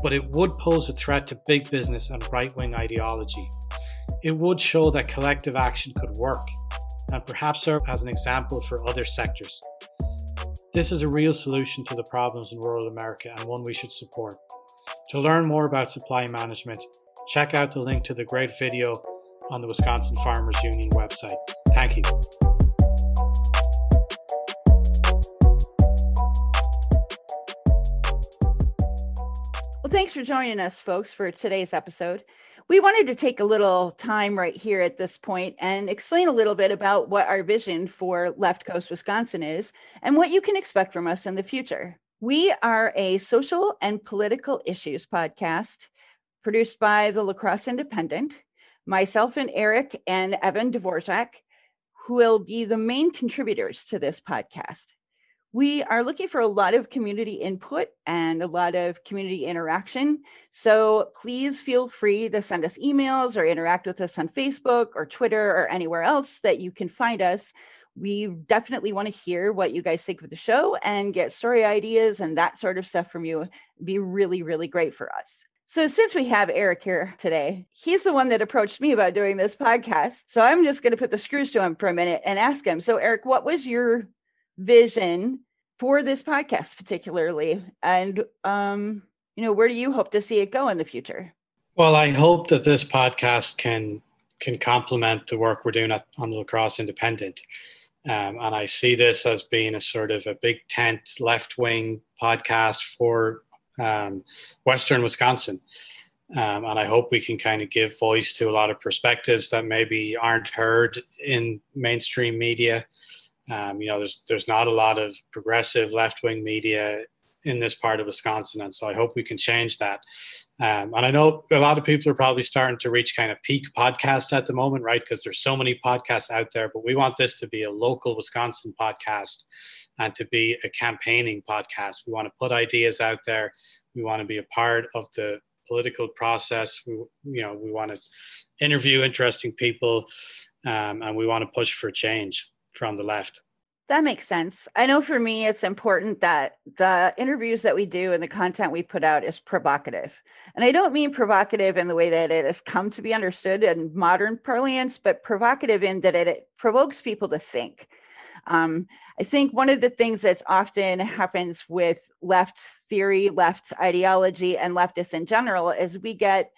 But it would pose a threat to big business and right wing ideology. It would show that collective action could work and perhaps serve as an example for other sectors. This is a real solution to the problems in rural America and one we should support. To learn more about supply management, check out the link to the great video on the Wisconsin Farmers Union website. Thank you. Well, thanks for joining us, folks, for today's episode. We wanted to take a little time right here at this point and explain a little bit about what our vision for Left Coast Wisconsin is and what you can expect from us in the future. We are a social and political issues podcast produced by the La Crosse Independent myself and Eric and Evan Dvorak, who will be the main contributors to this podcast. We are looking for a lot of community input and a lot of community interaction. So please feel free to send us emails or interact with us on Facebook or Twitter or anywhere else that you can find us. We definitely want to hear what you guys think of the show and get story ideas and that sort of stuff from you. It'd be really, really great for us. So, since we have Eric here today, he's the one that approached me about doing this podcast. So, I'm just going to put the screws to him for a minute and ask him. So, Eric, what was your vision for this podcast, particularly? And, um, you know, where do you hope to see it go in the future? Well, I hope that this podcast can can complement the work we're doing at, on the La Crosse Independent. Um, and I see this as being a sort of a big tent left wing podcast for um, Western Wisconsin. Um, and I hope we can kind of give voice to a lot of perspectives that maybe aren't heard in mainstream media. Um, you know, there's there's not a lot of progressive left wing media in this part of Wisconsin, and so I hope we can change that. Um, and I know a lot of people are probably starting to reach kind of peak podcast at the moment, right? Because there's so many podcasts out there, but we want this to be a local Wisconsin podcast and to be a campaigning podcast. We want to put ideas out there. We want to be a part of the political process. We, you know, we want to interview interesting people, um, and we want to push for change from the left. That makes sense. I know for me, it's important that the interviews that we do and the content we put out is provocative. And I don't mean provocative in the way that it has come to be understood in modern parlance, but provocative in that it, it provokes people to think. Um, I think one of the things that's often happens with left theory, left ideology, and leftists in general is we get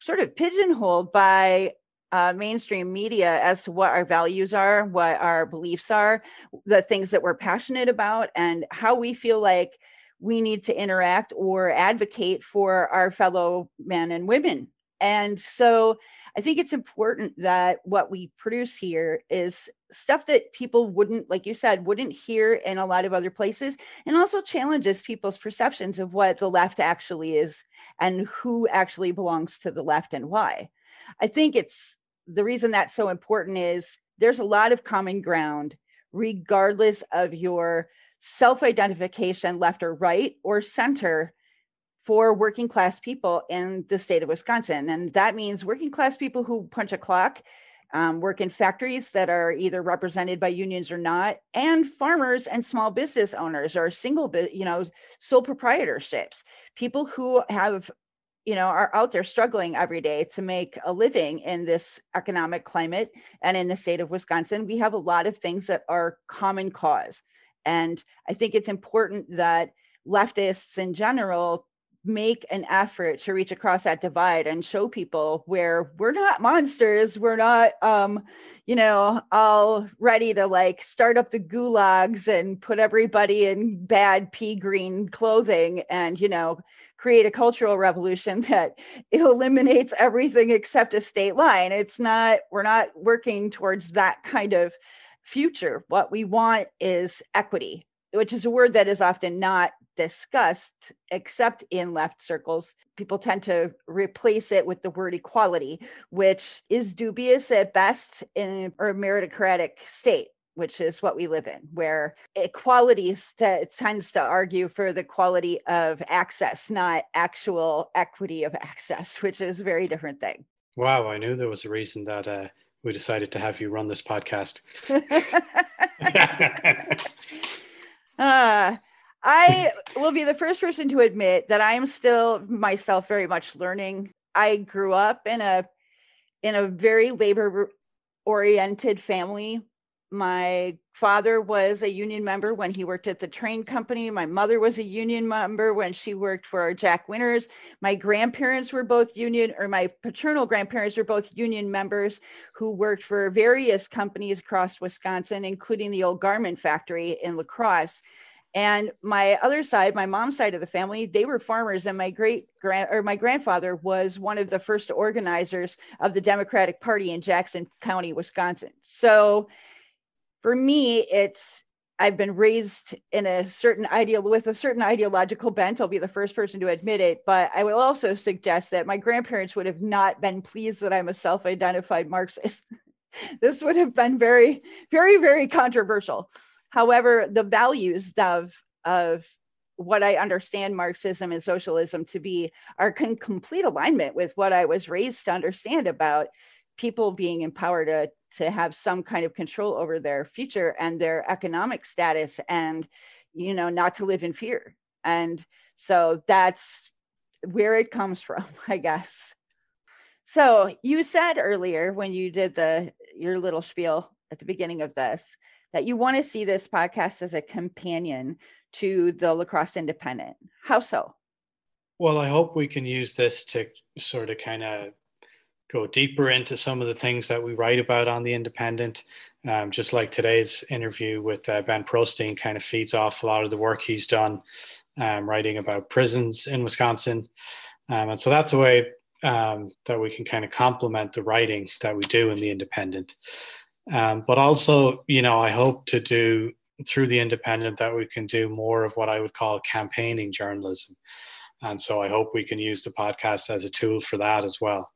sort of pigeonholed by uh, mainstream media as to what our values are, what our beliefs are, the things that we're passionate about, and how we feel like we need to interact or advocate for our fellow men and women. And so I think it's important that what we produce here is stuff that people wouldn't, like you said, wouldn't hear in a lot of other places, and also challenges people's perceptions of what the left actually is and who actually belongs to the left and why. I think it's the reason that's so important is there's a lot of common ground, regardless of your self identification, left or right or center, for working class people in the state of Wisconsin. And that means working class people who punch a clock. Um, work in factories that are either represented by unions or not, and farmers and small business owners or single, you know, sole proprietorships, people who have you know are out there struggling every day to make a living in this economic climate and in the state of wisconsin we have a lot of things that are common cause. And i think it's important that leftists in general make an effort to reach across that divide and show people where we're not monsters we're not um you know all ready to like start up the gulags and put everybody in bad pea green clothing and you know create a cultural revolution that eliminates everything except a state line. It's not, we're not working towards that kind of future. What we want is equity, which is a word that is often not discussed except in left circles. People tend to replace it with the word equality, which is dubious at best in a meritocratic state which is what we live in, where equality st- tends to argue for the quality of access, not actual equity of access, which is a very different thing. Wow, I knew there was a reason that uh, we decided to have you run this podcast. uh, I will be the first person to admit that I am still myself very much learning. I grew up in a in a very labor oriented family my father was a union member when he worked at the train company. My mother was a union member when she worked for Jack Winters. My grandparents were both union, or my paternal grandparents were both union members who worked for various companies across Wisconsin, including the old garment factory in La Crosse. And my other side, my mom's side of the family, they were farmers, and my great grand or my grandfather was one of the first organizers of the Democratic Party in Jackson County, Wisconsin. So for me, it's I've been raised in a certain ideal with a certain ideological bent. I'll be the first person to admit it, but I will also suggest that my grandparents would have not been pleased that I'm a self-identified Marxist. this would have been very, very, very controversial. However, the values of of what I understand Marxism and socialism to be are in complete alignment with what I was raised to understand about people being empowered to, to have some kind of control over their future and their economic status and you know not to live in fear. And so that's where it comes from i guess. So you said earlier when you did the your little spiel at the beginning of this that you want to see this podcast as a companion to the La Crosse Independent. How so? Well i hope we can use this to sort of kind of go deeper into some of the things that we write about on the Independent. Um, just like today's interview with uh, Ben Prostein kind of feeds off a lot of the work he's done um, writing about prisons in Wisconsin. Um, and so that's a way um, that we can kind of complement the writing that we do in the Independent. Um, but also, you know, I hope to do through the Independent that we can do more of what I would call campaigning journalism. And so I hope we can use the podcast as a tool for that as well.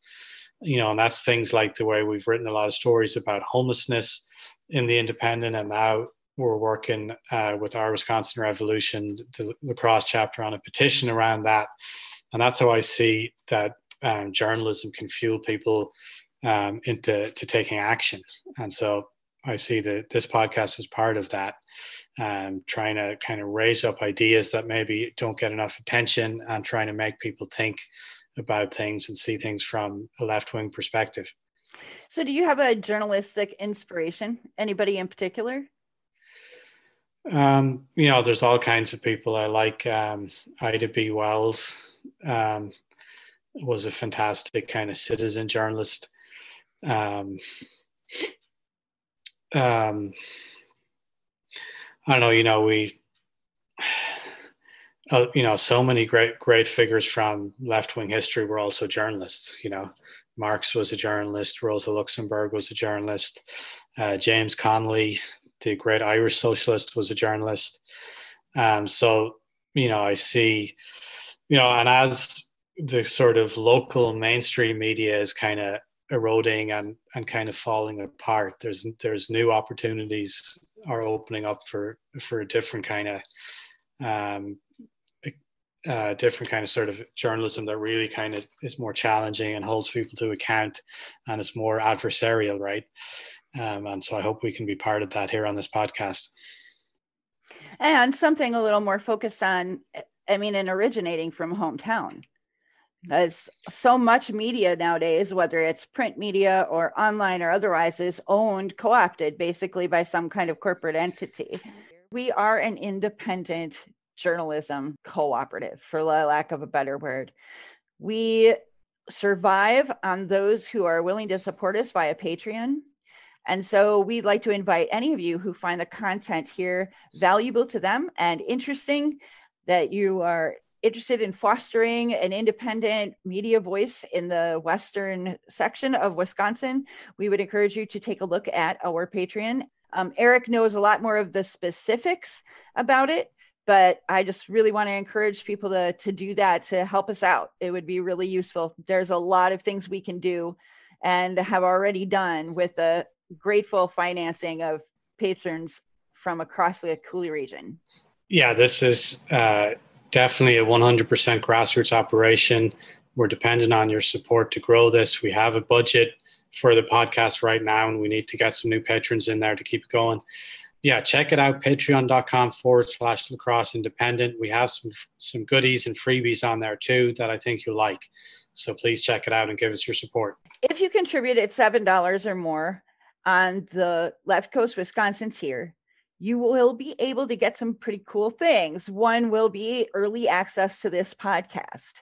You know, and that's things like the way we've written a lot of stories about homelessness in the independent, and now we're working uh, with our Wisconsin Revolution, the La Crosse chapter, on a petition around that. And that's how I see that um, journalism can fuel people um, into to taking action. And so I see that this podcast is part of that, um, trying to kind of raise up ideas that maybe don't get enough attention and trying to make people think about things and see things from a left wing perspective. So, do you have a journalistic inspiration? Anybody in particular? Um, you know, there's all kinds of people. I like um, Ida B. Wells. Um, was a fantastic kind of citizen journalist. Um, um, I don't know, you know, we, uh, you know, so many great, great figures from left wing history were also journalists. You know, Marx was a journalist, Rosa Luxemburg was a journalist, uh, James Connolly, the great Irish socialist, was a journalist. Um, so, you know, I see, you know, and as the sort of local mainstream media is kind of eroding and and kind of falling apart there's there's new opportunities are opening up for for a different kind of um uh, different kind of sort of journalism that really kind of is more challenging and holds people to account and is more adversarial right? Um, and so i hope we can be part of that here on this podcast. And something a little more focused on i mean and originating from hometown. As so much media nowadays, whether it's print media or online or otherwise, is owned, co opted basically by some kind of corporate entity. We are an independent journalism cooperative, for lack of a better word. We survive on those who are willing to support us via Patreon. And so we'd like to invite any of you who find the content here valuable to them and interesting that you are interested in fostering an independent media voice in the western section of Wisconsin, we would encourage you to take a look at our Patreon. Um, Eric knows a lot more of the specifics about it, but I just really want to encourage people to, to do that to help us out. It would be really useful. There's a lot of things we can do and have already done with the grateful financing of patrons from across the Coulee region. Yeah, this is uh, definitely a 100% grassroots operation. We're dependent on your support to grow this. We have a budget for the podcast right now, and we need to get some new patrons in there to keep it going. Yeah, check it out, patreon.com forward slash La Crosse independent. We have some some goodies and freebies on there too that I think you'll like. So please check it out and give us your support. If you contribute at $7 or more on the Left Coast Wisconsin tier, you will be able to get some pretty cool things. One will be early access to this podcast,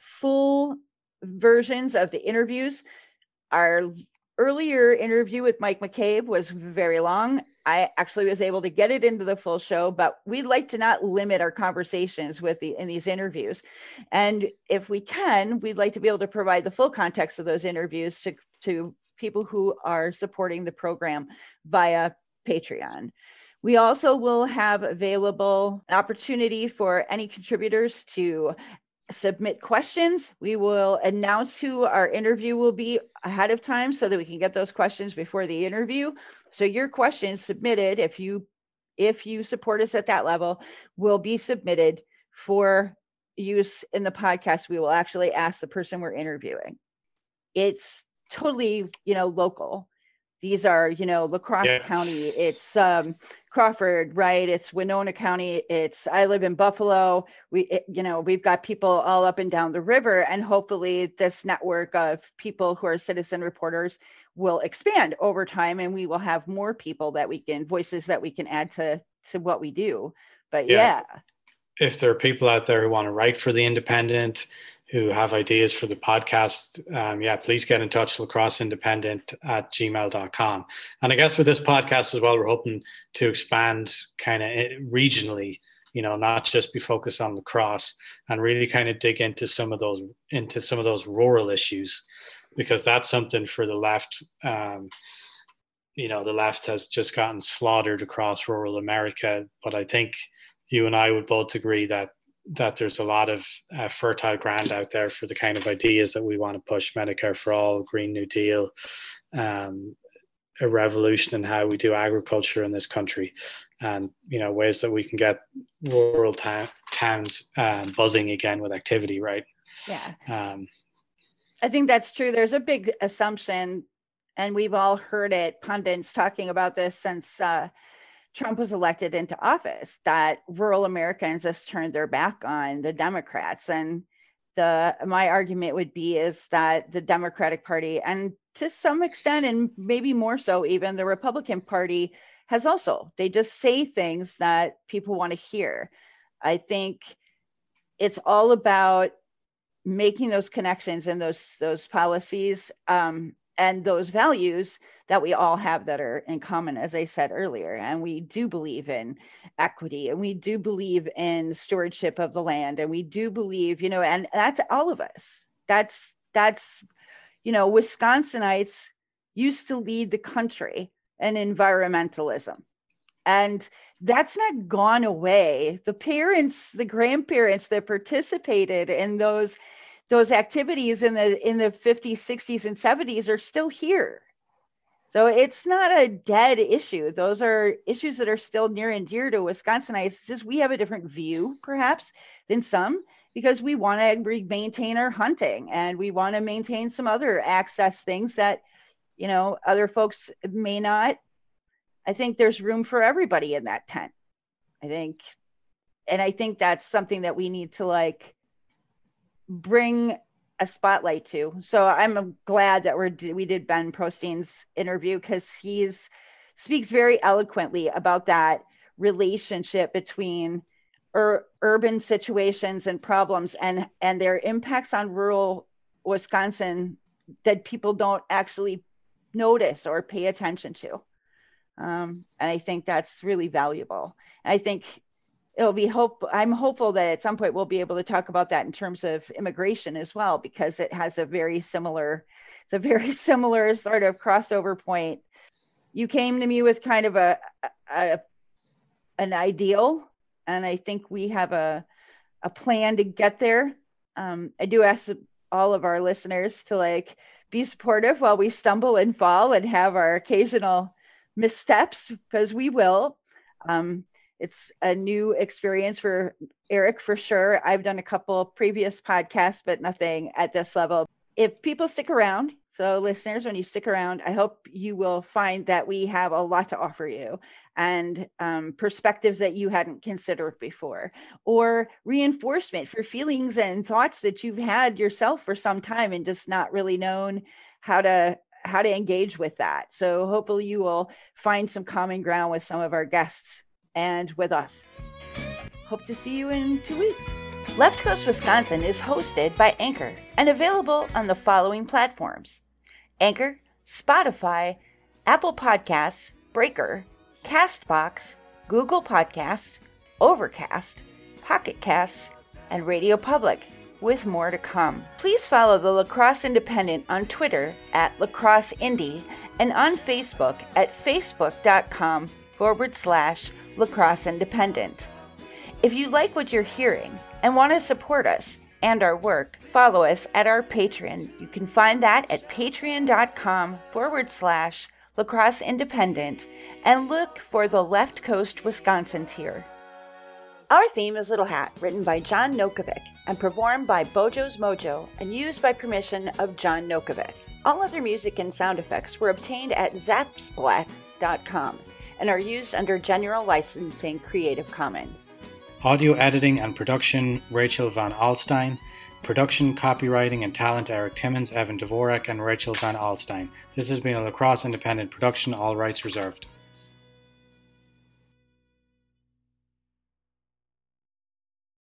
full versions of the interviews. Our earlier interview with Mike McCabe was very long. I actually was able to get it into the full show, but we'd like to not limit our conversations with the in these interviews. And if we can, we'd like to be able to provide the full context of those interviews to, to people who are supporting the program via Patreon. We also will have available an opportunity for any contributors to submit questions. We will announce who our interview will be ahead of time so that we can get those questions before the interview. So your questions submitted if you if you support us at that level will be submitted for use in the podcast. We will actually ask the person we're interviewing. It's totally, you know, local. These are, you know, La Crosse yeah. County. It's um, Crawford, right? It's Winona County. It's I live in Buffalo. We, it, you know, we've got people all up and down the river, and hopefully, this network of people who are citizen reporters will expand over time, and we will have more people that we can voices that we can add to to what we do. But yeah. yeah. If there are people out there who want to write for the Independent, who have ideas for the podcast, um, yeah, please get in touch, lacrosseindependent at gmail.com. And I guess with this podcast as well, we're hoping to expand kind of regionally, you know, not just be focused on La Crosse and really kind of dig into some of those, into some of those rural issues, because that's something for the left. Um, you know, the left has just gotten slaughtered across rural America. But I think you and I would both agree that that there's a lot of uh, fertile ground out there for the kind of ideas that we want to push Medicare for all, Green New Deal, um, a revolution in how we do agriculture in this country, and you know ways that we can get rural ta- towns um, buzzing again with activity. Right? Yeah. Um, I think that's true. There's a big assumption, and we've all heard it. Pundits talking about this since. Uh, Trump was elected into office that rural Americans just turned their back on the Democrats. And the my argument would be is that the Democratic Party and to some extent and maybe more so even the Republican Party has also they just say things that people want to hear. I think it's all about making those connections and those those policies um, and those values that we all have that are in common as i said earlier and we do believe in equity and we do believe in stewardship of the land and we do believe you know and that's all of us. That's that's you know wisconsinites used to lead the country in environmentalism and that's not gone away. The parents the grandparents that participated in those those activities in the in the 50s 60s and 70s are still here. So it's not a dead issue. Those are issues that are still near and dear to wisconsinites it's just we have a different view perhaps than some because we want to maintain our hunting and we want to maintain some other access things that you know other folks may not. I think there's room for everybody in that tent i think. And i think that's something that we need to like bring a spotlight to. So I'm glad that we're we did Ben Prostein's interview because he's speaks very eloquently about that relationship between ur- urban situations and problems and and their impacts on rural Wisconsin that people don't actually notice or pay attention to. Um, and I think that's really valuable. And I think it'll be hope i'm hopeful that at some point we'll be able to talk about that in terms of immigration as well because it has a very similar it's a very similar sort of crossover point. You came to me with kind of a, a an ideal and i think we have a a plan to get there. Um, i do ask all of our listeners to like be supportive while we stumble and fall and have our occasional missteps because we will. Um, it's a new experience for Eric for sure. I've done a couple previous podcasts, but nothing at this level. If people stick around, so listeners, when you stick around, I hope you will find that we have a lot to offer you and um, perspectives that you hadn't considered before, or reinforcement for feelings and thoughts that you've had yourself for some time and just not really known how to how to engage with that. So hopefully you will find some common ground with some of our guests and with us. Hope to see you in two weeks. Left Coast Wisconsin is hosted by Anchor and available on the following platforms Anchor, Spotify, Apple Podcasts, Breaker, Castbox, Google Podcast, Overcast, Pocket Casts, and Radio Public, with more to come. Please follow the La Crosse Independent on Twitter at Lacrosse Indie and on Facebook at facebook.com forward slash La Crosse Independent. If you like what you're hearing and want to support us and our work, follow us at our Patreon. You can find that at patreon.com forward slash La Crosse Independent and look for the Left Coast Wisconsin tier. Our theme is Little Hat, written by John Nokovic and performed by Bojo's Mojo and used by permission of John Nokovic. All other music and sound effects were obtained at zapsplat.com and are used under general licensing Creative Commons. Audio editing and production Rachel Van Alstein. Production, copywriting, and talent Eric Timmons, Evan Dvorak, and Rachel Van Alstein. This has been a La Crosse Independent production, all rights reserved.